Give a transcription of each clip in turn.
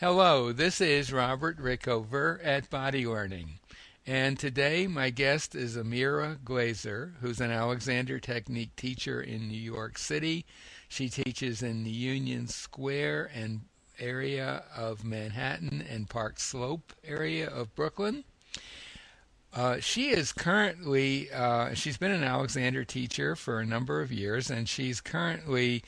Hello, this is Robert Rickover at Body Learning. And today my guest is Amira Glazer, who's an Alexander Technique teacher in New York City. She teaches in the Union Square and area of Manhattan and Park Slope area of Brooklyn. Uh, she is currently, uh, she's been an Alexander teacher for a number of years, and she's currently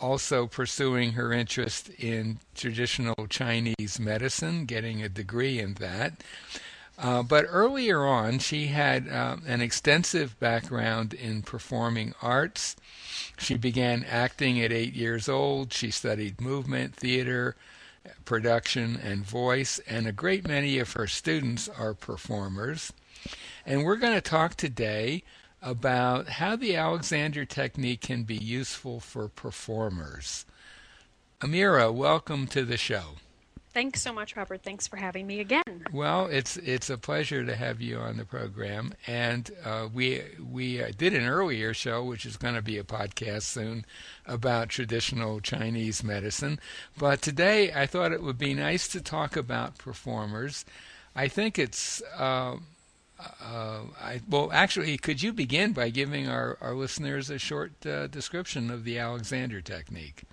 also pursuing her interest in traditional Chinese medicine, getting a degree in that. Uh, but earlier on, she had uh, an extensive background in performing arts. She began acting at eight years old. She studied movement, theater, production, and voice, and a great many of her students are performers. And we're going to talk today about how the Alexander technique can be useful for performers. Amira, welcome to the show. Thanks so much, Robert. Thanks for having me again. Well, it's it's a pleasure to have you on the program, and uh, we we uh, did an earlier show, which is going to be a podcast soon, about traditional Chinese medicine. But today, I thought it would be nice to talk about performers. I think it's. Uh, uh, I, well, actually, could you begin by giving our, our listeners a short uh, description of the Alexander technique?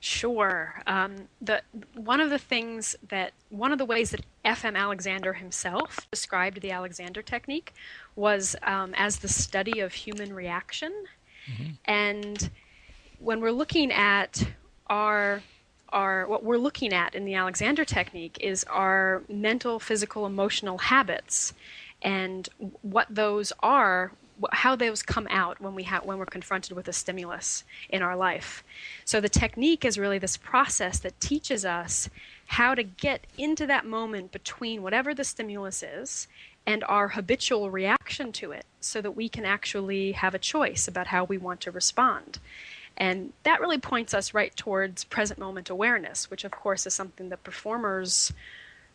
Sure. Um, the one of the things that one of the ways that F.M. Alexander himself described the Alexander technique was um, as the study of human reaction, mm-hmm. and when we're looking at our our what we're looking at in the Alexander technique is our mental, physical, emotional habits, and what those are how those come out when we ha- when we're confronted with a stimulus in our life. So the technique is really this process that teaches us how to get into that moment between whatever the stimulus is and our habitual reaction to it so that we can actually have a choice about how we want to respond. And that really points us right towards present moment awareness, which of course is something that performers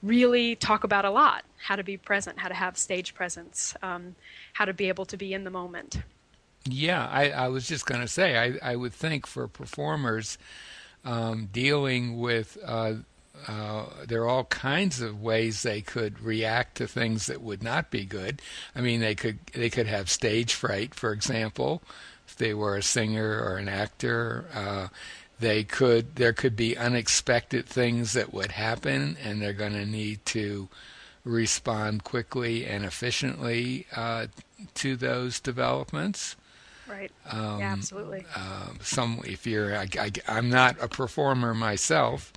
really talk about a lot how to be present, how to have stage presence, um, how to be able to be in the moment. Yeah, I, I was just going to say, I, I would think for performers um, dealing with, uh, uh, there are all kinds of ways they could react to things that would not be good. I mean, they could they could have stage fright, for example, if they were a singer or an actor. Uh, they could there could be unexpected things that would happen, and they're going to need to respond quickly and efficiently uh, to those developments. Right. Um, yeah, absolutely. Uh, some, if you're, I, am not a performer myself,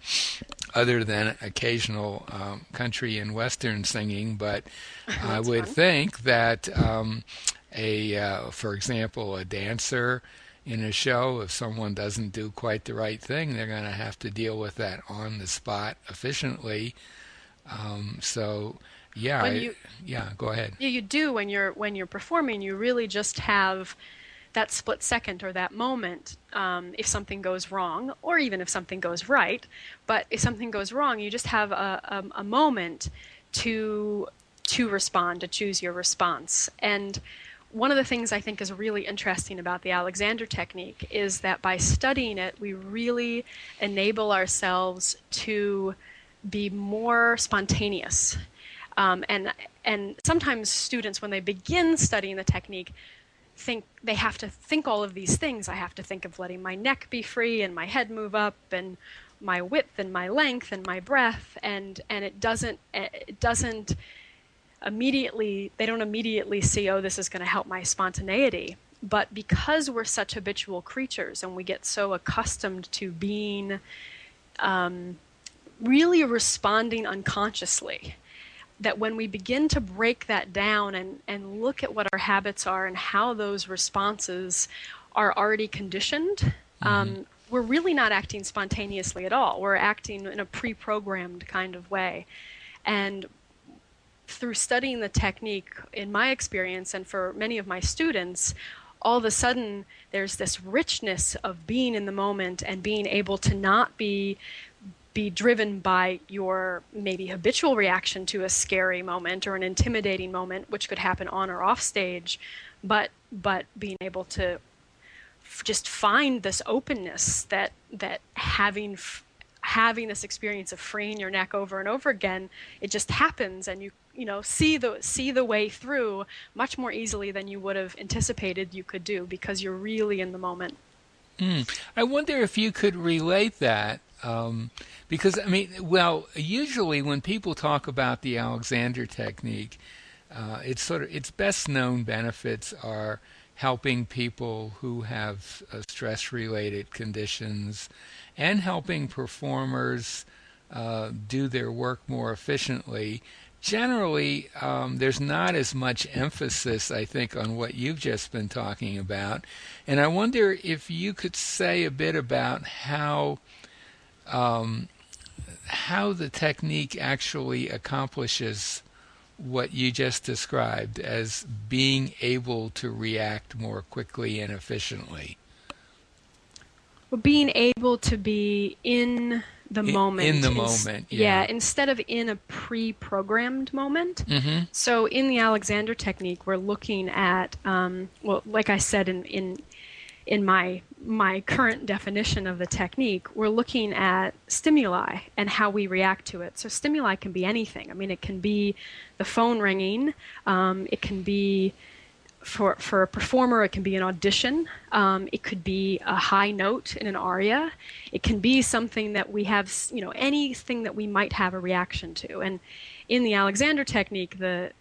other than occasional um, country and western singing, but I would fun. think that um, a, uh, for example, a dancer in a show, if someone doesn't do quite the right thing, they're going to have to deal with that on the spot efficiently um, so yeah, I, you, yeah, go ahead. Yeah, you do when you're when you're performing. You really just have that split second or that moment um, if something goes wrong, or even if something goes right. But if something goes wrong, you just have a, a, a moment to to respond, to choose your response. And one of the things I think is really interesting about the Alexander technique is that by studying it, we really enable ourselves to be more spontaneous. Um, and and sometimes students, when they begin studying the technique, think they have to think all of these things. I have to think of letting my neck be free and my head move up and my width and my length and my breath and and it doesn't it doesn't immediately they don't immediately see oh this is going to help my spontaneity but because we're such habitual creatures and we get so accustomed to being um, really responding unconsciously. That when we begin to break that down and, and look at what our habits are and how those responses are already conditioned, mm-hmm. um, we're really not acting spontaneously at all. We're acting in a pre programmed kind of way. And through studying the technique, in my experience, and for many of my students, all of a sudden there's this richness of being in the moment and being able to not be be driven by your maybe habitual reaction to a scary moment or an intimidating moment, which could happen on or off stage, but but being able to f- just find this openness that that having f- having this experience of freeing your neck over and over again, it just happens, and you you know see the see the way through much more easily than you would have anticipated you could do because you're really in the moment. Mm. I wonder if you could relate that. Um, because, I mean, well, usually when people talk about the Alexander technique, uh, it's sort of its best known benefits are helping people who have uh, stress related conditions and helping performers uh, do their work more efficiently. Generally, um, there's not as much emphasis, I think, on what you've just been talking about. And I wonder if you could say a bit about how um, how the technique actually accomplishes what you just described as being able to react more quickly and efficiently. Well, being able to be in the in, moment. In the moment, yeah. yeah. instead of in a pre programmed moment. Mm-hmm. So, in the Alexander technique, we're looking at, um, well, like I said in, in in my my current definition of the technique, we're looking at stimuli and how we react to it. So stimuli can be anything. I mean, it can be the phone ringing. Um, it can be for for a performer. It can be an audition. Um, it could be a high note in an aria. It can be something that we have, you know, anything that we might have a reaction to. And in the Alexander technique, the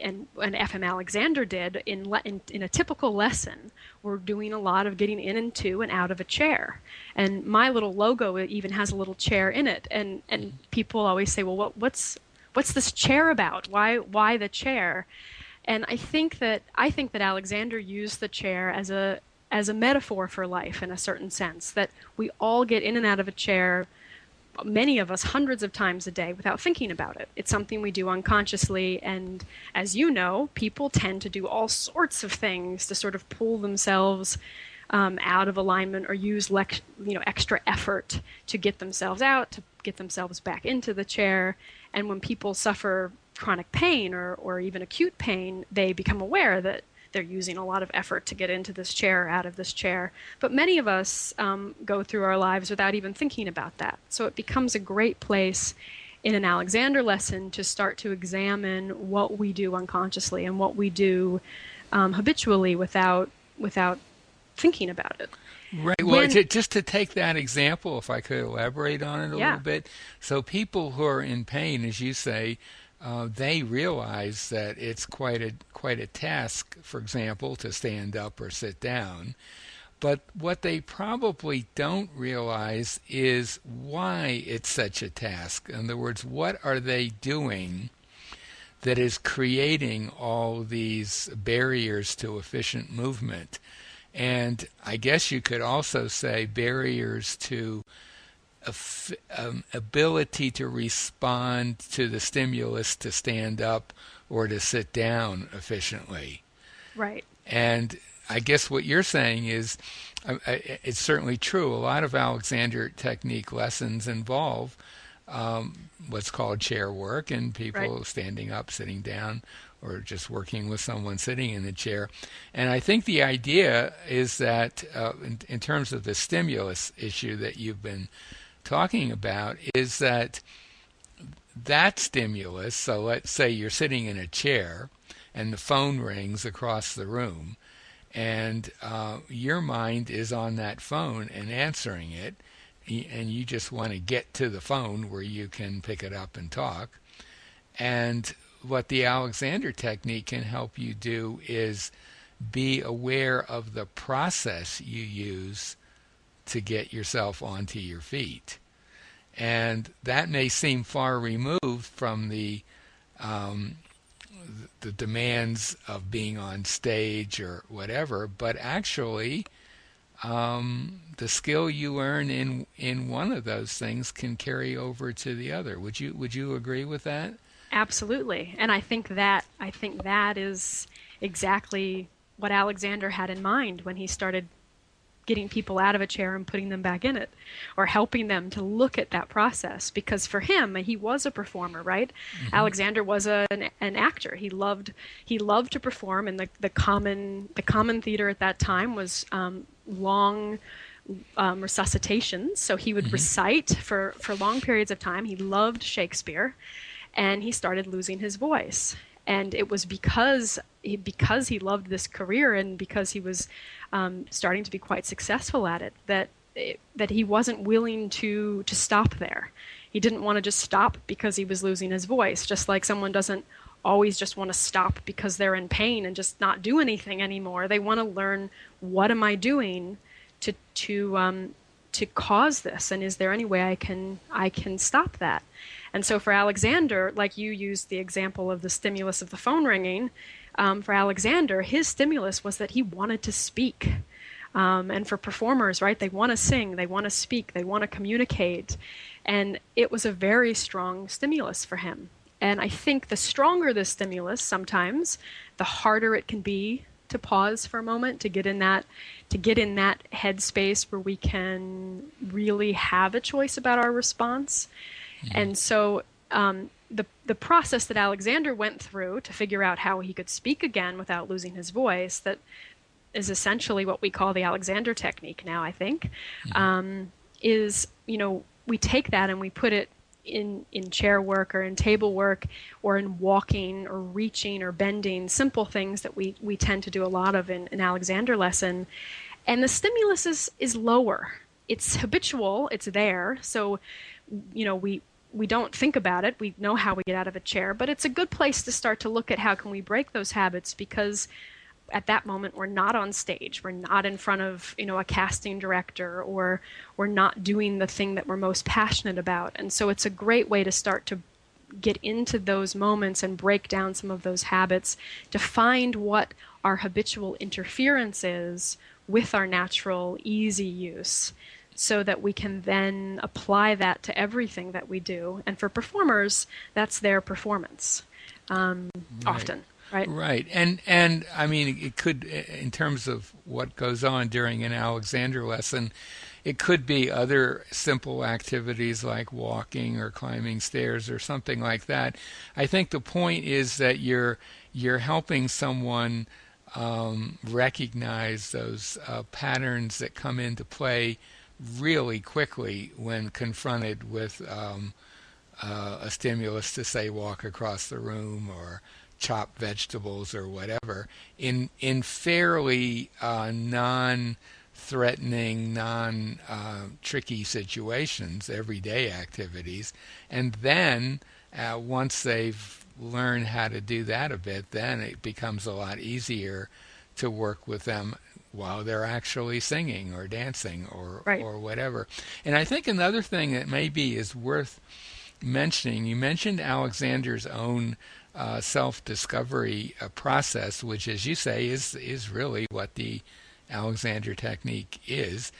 and, and FM Alexander did in, le- in, in a typical lesson, we're doing a lot of getting in and to and out of a chair. And my little logo even has a little chair in it. And and people always say, well, what, what's what's this chair about? Why why the chair? And I think that I think that Alexander used the chair as a as a metaphor for life in a certain sense that we all get in and out of a chair many of us hundreds of times a day without thinking about it. It's something we do unconsciously, and as you know, people tend to do all sorts of things to sort of pull themselves um, out of alignment or use you know extra effort to get themselves out, to get themselves back into the chair. And when people suffer chronic pain or, or even acute pain, they become aware that they're using a lot of effort to get into this chair, or out of this chair. But many of us um, go through our lives without even thinking about that. So it becomes a great place in an Alexander lesson to start to examine what we do unconsciously and what we do um, habitually without without thinking about it. Right. Well, when, just to take that example, if I could elaborate on it a yeah. little bit. So, people who are in pain, as you say, uh, they realize that it's quite a quite a task, for example, to stand up or sit down. But what they probably don't realize is why it's such a task. In other words, what are they doing that is creating all these barriers to efficient movement? And I guess you could also say barriers to um, ability to respond to the stimulus to stand up or to sit down efficiently. Right. And I guess what you're saying is it's certainly true. A lot of Alexander technique lessons involve um, what's called chair work and people right. standing up, sitting down, or just working with someone sitting in the chair. And I think the idea is that, uh, in, in terms of the stimulus issue that you've been talking about is that that stimulus, so let's say you're sitting in a chair and the phone rings across the room, and uh, your mind is on that phone and answering it, and you just want to get to the phone where you can pick it up and talk. And what the Alexander technique can help you do is be aware of the process you use to get yourself onto your feet. And that may seem far removed from the um, the demands of being on stage or whatever, but actually, um, the skill you learn in in one of those things can carry over to the other. Would you Would you agree with that? Absolutely, and I think that I think that is exactly what Alexander had in mind when he started getting people out of a chair and putting them back in it or helping them to look at that process because for him he was a performer right mm-hmm. alexander was a, an, an, actor he loved he loved to perform and the, the common the common theater at that time was um, long um, resuscitations. So he would mm-hmm. recite for, for long periods of time. He loved Shakespeare, and he started losing his voice. And it was because he, because he loved this career and because he was um, starting to be quite successful at it that it, that he wasn't willing to to stop there. He didn't want to just stop because he was losing his voice, just like someone doesn't always just want to stop because they're in pain and just not do anything anymore. They want to learn what am I doing to to um, to cause this, and is there any way I can I can stop that? And so for Alexander, like you used the example of the stimulus of the phone ringing, um, for Alexander, his stimulus was that he wanted to speak. Um, and for performers, right, they want to sing, they want to speak, they want to communicate. And it was a very strong stimulus for him. And I think the stronger the stimulus, sometimes, the harder it can be to pause for a moment, to get in that to get in that headspace where we can really have a choice about our response. Mm-hmm. And so um, the the process that Alexander went through to figure out how he could speak again without losing his voice that is essentially what we call the Alexander technique now. I think mm-hmm. um, is you know we take that and we put it in in chair work or in table work or in walking or reaching or bending simple things that we we tend to do a lot of in an Alexander lesson and the stimulus is is lower it's habitual it's there so you know we we don't think about it. We know how we get out of a chair but it's a good place to start to look at how can we break those habits because at that moment we're not on stage. We're not in front of you know a casting director or we're not doing the thing that we're most passionate about. And so it's a great way to start to get into those moments and break down some of those habits to find what our habitual interference is with our natural easy use so that we can then apply that to everything that we do and for performers that's their performance um, right. often Right. Right. And and I mean it could in terms of what goes on during an Alexander lesson, it could be other simple activities like walking or climbing stairs or something like that. I think the point is that you're you're helping someone um, recognize those uh, patterns that come into play really quickly when confronted with um, uh, a stimulus to say walk across the room or chop vegetables or whatever in in fairly uh, non threatening, non uh, situations, everyday activities, and then uh, once they've learned how to do that a bit, then it becomes a lot easier to work with them while they're actually singing or dancing or right. or whatever. And I think another thing that maybe is worth mentioning, you mentioned Alexander's own uh, self-discovery uh, process, which, as you say, is is really what the Alexander technique is.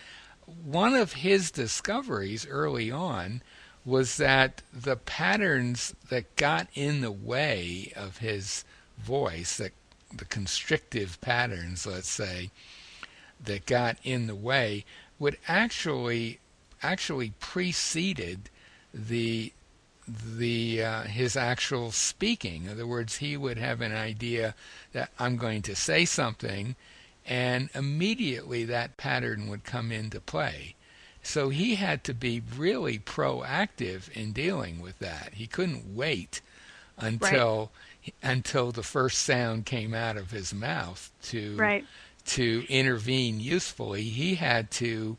One of his discoveries early on was that the patterns that got in the way of his voice, that the constrictive patterns, let's say, that got in the way, would actually actually preceded the the uh, his actual speaking. In other words, he would have an idea that I'm going to say something, and immediately that pattern would come into play. So he had to be really proactive in dealing with that. He couldn't wait until right. until the first sound came out of his mouth to right. To intervene usefully. He had to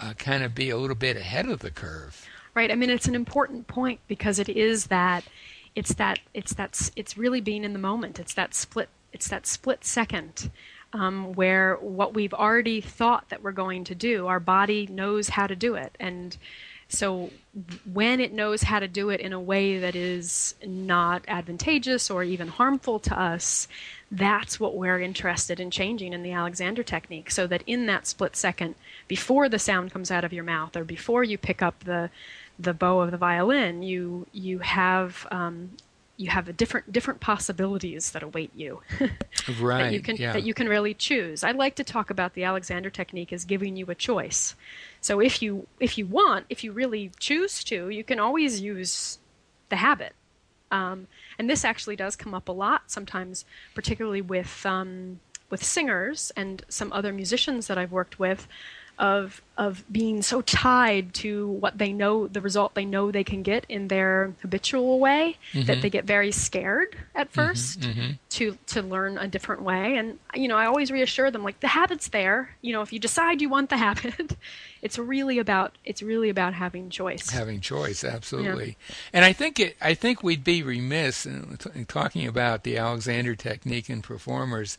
uh, kind of be a little bit ahead of the curve right? I mean, it's an important point because it is that it's that it's that it's really being in the moment. It's that split. It's that split second um, where what we've already thought that we're going to do, our body knows how to do it, and so when it knows how to do it in a way that is not advantageous or even harmful to us, that's what we're interested in changing in the Alexander technique. So that in that split second, before the sound comes out of your mouth or before you pick up the the bow of the violin, you you have um, you have a different different possibilities that await you. right. That you can yeah. that you can really choose. I like to talk about the Alexander technique as giving you a choice. So if you if you want, if you really choose to, you can always use the habit. Um, and this actually does come up a lot sometimes, particularly with um, with singers and some other musicians that I've worked with of of being so tied to what they know the result they know they can get in their habitual way mm-hmm. that they get very scared at 1st mm-hmm, mm-hmm. to to learn a different way and you know I always reassure them like the habit's there you know if you decide you want the habit it's really about it's really about having choice having choice absolutely yeah. and I think it I think we'd be remiss in, in talking about the Alexander technique in performers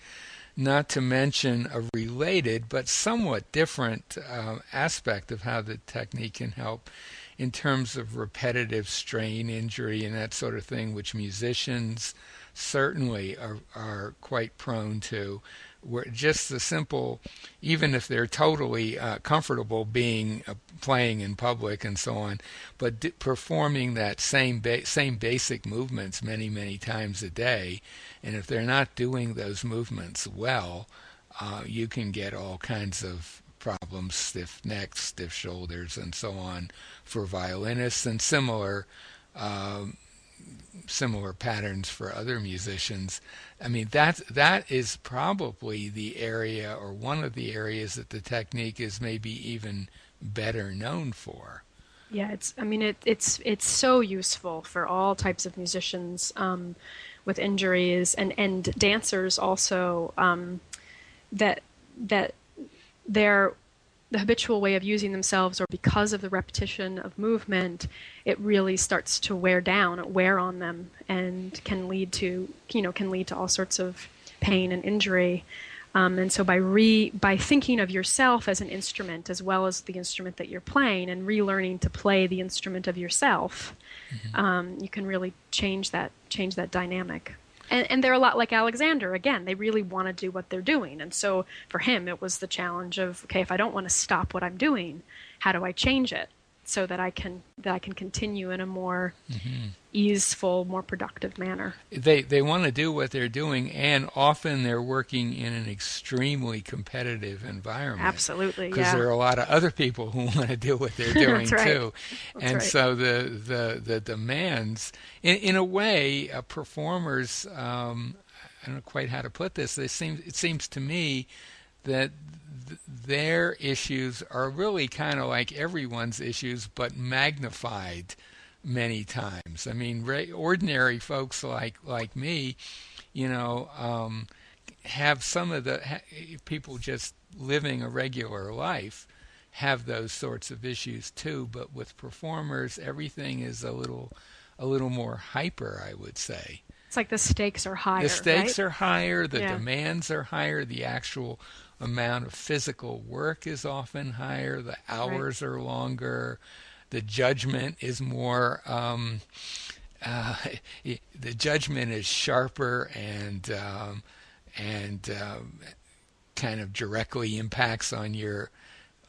not to mention a related but somewhat different uh, aspect of how the technique can help in terms of repetitive strain injury and that sort of thing, which musicians certainly are, are quite prone to where just the simple, even if they're totally uh, comfortable being uh, playing in public and so on, but d- performing that same ba- same basic movements many many times a day, and if they're not doing those movements well, uh, you can get all kinds of problems, stiff necks, stiff shoulders, and so on for violinists, and similar. Um, similar patterns for other musicians. I mean that that is probably the area or one of the areas that the technique is maybe even better known for. Yeah, it's I mean it, it's it's so useful for all types of musicians um, with injuries and and dancers also um, that that they're the habitual way of using themselves or because of the repetition of movement, it really starts to wear down, wear on them, and can lead to you know can lead to all sorts of pain and injury. Um, and so by re by thinking of yourself as an instrument as well as the instrument that you're playing and relearning to play the instrument of yourself, mm-hmm. um, you can really change that change that dynamic and, and they're a lot like Alexander. Again, they really want to do what they're doing. And so for him, it was the challenge of, okay, if I don't want to stop what I'm doing, how do I change it? So that I can that I can continue in a more mm-hmm. easeful, more productive manner. They they want to do what they're doing, and often they're working in an extremely competitive environment. Absolutely, because yeah. there are a lot of other people who want to do what they're doing right. too, That's and right. so the the the demands, in in a way, uh, performers. Um, I don't know quite how to put this. They seem it seems to me that their issues are really kind of like everyone's issues, but magnified many times. I mean, ordinary folks like like me, you know, um, have some of the ha- people just living a regular life have those sorts of issues too. But with performers, everything is a little a little more hyper, I would say. It's like the stakes are higher. The stakes right? are higher. The Yeah. demands are higher. The actual amount of physical work is often higher. The hours are longer. The judgment is more. Um, uh, the judgment is sharper and um, and um, kind of directly impacts on your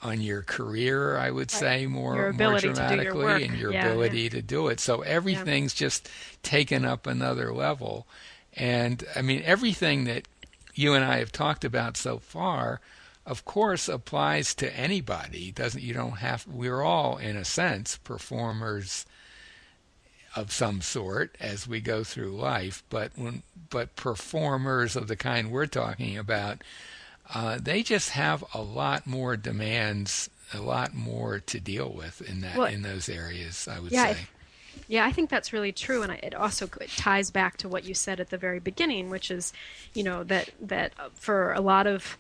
on your career. I would say more more do your dramatically and your Yeah, ability to do it. So everything's just taken up another level. And I mean everything that you and I have talked about so far, of course, applies to anybody. Doesn't you don't have we're all in a sense performers of some sort as we go through life, but when but performers of the kind we're talking about, uh, they just have a lot more demands, a lot more to deal with in that Well, in those areas. I would yeah, say. Yeah, I think that's really true, and I- it also it ties back to what you said at the very beginning, which is, you know, that that uh, for a lot of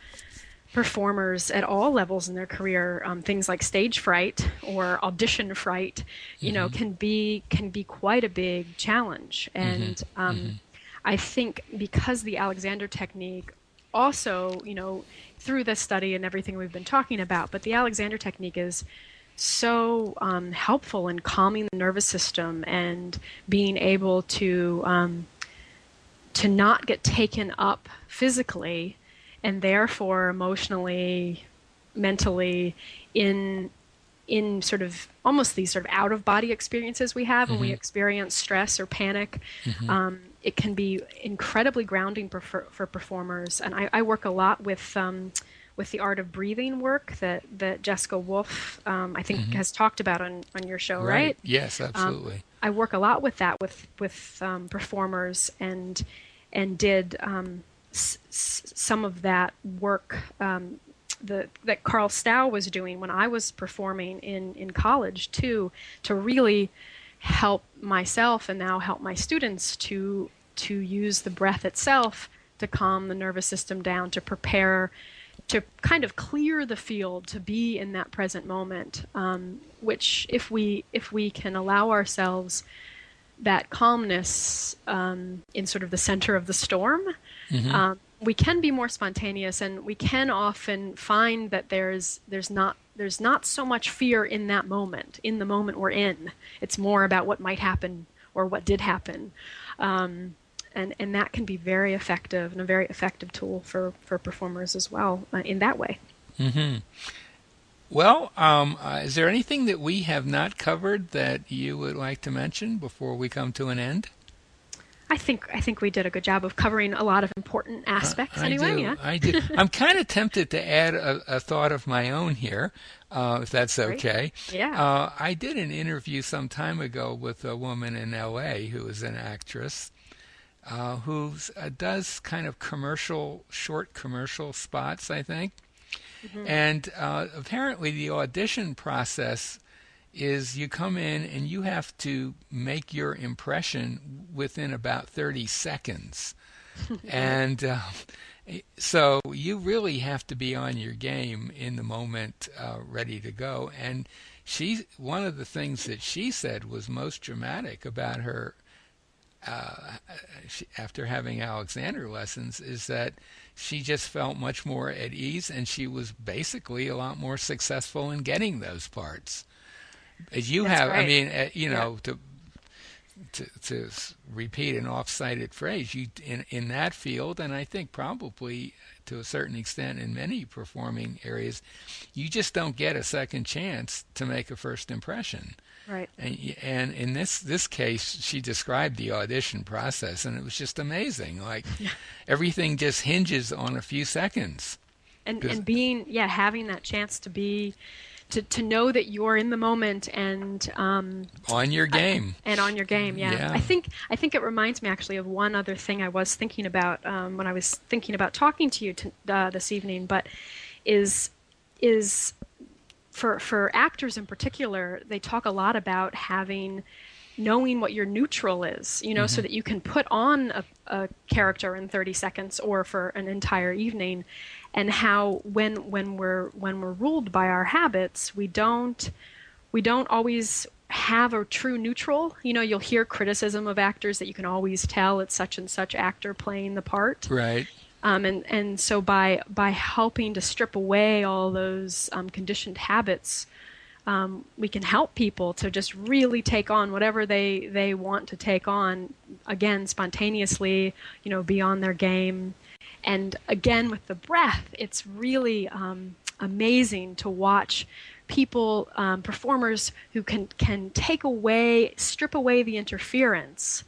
performers at all levels in their career, um, things like stage fright or audition fright, you know, can be can be quite a big challenge, and um, I think because the Alexander technique also, you know, through this study and everything we've been talking about, but the Alexander technique is so um, helpful in calming the nervous system and being able to um, to not get taken up physically and therefore emotionally, mentally in in sort of almost these sort of out of body experiences we have when we experience stress or panic. Um, it can be incredibly grounding for, for performers, and I, I work a lot with. Um, with the art of breathing work that, that Jessica Wolf, um, I think, has talked about on, on your show, right? Yes, absolutely. I work a lot with that with with um, performers and and did um, s- s- some of that work um, the that Carl Stough was doing when I was performing in in college too, to really help myself and now help my students to to use the breath itself to calm the nervous system down, to prepare, to kind of clear the field, to be in that present moment. Um, which, if we if we can allow ourselves that calmness um, in sort of the center of the storm, mm-hmm. um, we can be more spontaneous, and we can often find that there's there's not there's not so much fear in that moment, in the moment we're in. It's more about what might happen or what did happen. Um, and, and that can be very effective and a very effective tool for, for performers as well uh, in that way. Mm-hmm. Well, um, uh, is there anything that we have not covered that you would like to mention before we come to an end? I think I think we did a good job of covering a lot of important aspects. Uh, anyway, do, yeah. I do. I'm kind of tempted to add a, a, thought of my own here, uh, if that's okay. Great. Yeah. Uh, I did an interview some time ago with a woman in L.A. who is an actress, uh, who uh, does kind of commercial, short commercial spots, I think. Mm-hmm. And uh, apparently, the audition process is you come in and you have to make your impression within about 30 seconds. and uh, so you really have to be on your game in the moment, uh, ready to go. And she, one of the things that she said was most dramatic about her uh, she, after having Alexander lessons is that she just felt much more at ease and she was basically a lot more successful in getting those parts. As you That's have, right. I mean, uh, you know, yeah. to, to to repeat an off-cited phrase, you in in that field, and I think probably to a certain extent in many performing areas, you just don't get a second chance to make a first impression. Right. And, and in this this case, she described the audition process, and it was just amazing. Like yeah. everything just hinges on a few seconds. And and being yeah, having that chance to be. To, to know that you're in the moment and um, on your game and on your game yeah. yeah. I think I think it reminds me actually of one other thing I was thinking about um, when I was thinking about talking to you to, uh, this evening but is is for for actors in particular, they talk a lot about having knowing what your neutral is, you know, mm-hmm. so that you can put on a, a, character in 30 seconds or for an entire evening, and how when when we're when we're ruled by our habits, we don't we don't always have a true neutral. You know, you'll hear criticism of actors that you can always tell it's such and such actor playing the part. Right. Um, and and so by by helping to strip away all those um, conditioned habits, um, we can help people to just really take on whatever they they want to take on. Again, spontaneously, you know, beyond their game. And again, with the breath, it's really um, amazing to watch people, um, performers who can can take away, strip away the interference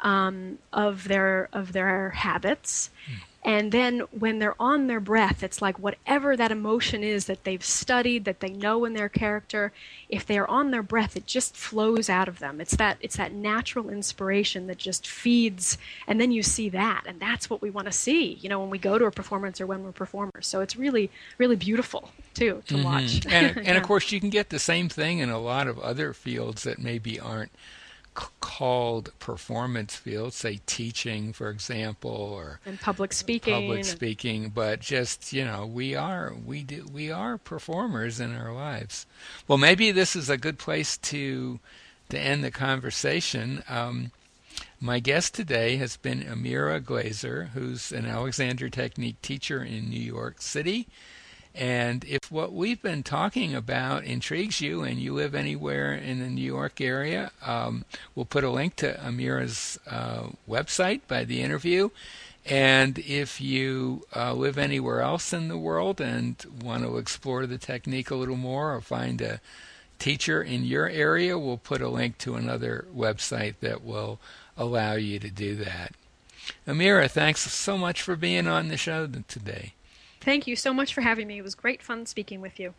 um, of their of their habits, mm. And then when they're on their breath, it's like whatever that emotion is that they've studied, that they know in their character, if they're on their breath, it just flows out of them. It's that it's that natural inspiration that just feeds and then you see that and that's what we want to see, you know, when we go to a performance or when we're performers. So it's really really beautiful too to mm-hmm. watch. And, and of course you can get the same thing in a lot of other fields that maybe aren't called performance fields, say teaching, for example, or and public speaking. Public speaking, but just you know, we are we do we are performers in our lives. Well, maybe this is a good place to to end the conversation. Um, my guest today has been Amira Glazer, who's an Alexander Technique teacher in New York City and if what we've been talking about intrigues you and you live anywhere in the New York area, um, we'll put a link to Amira's uh, website by the interview. And if you uh, live anywhere else in the world and want to explore the technique a little more or find a teacher in your area, we'll put a link to another website that will allow you to do that. Amira, thanks so much for being on the show today. Thank you so much for having me. It was great fun speaking with you.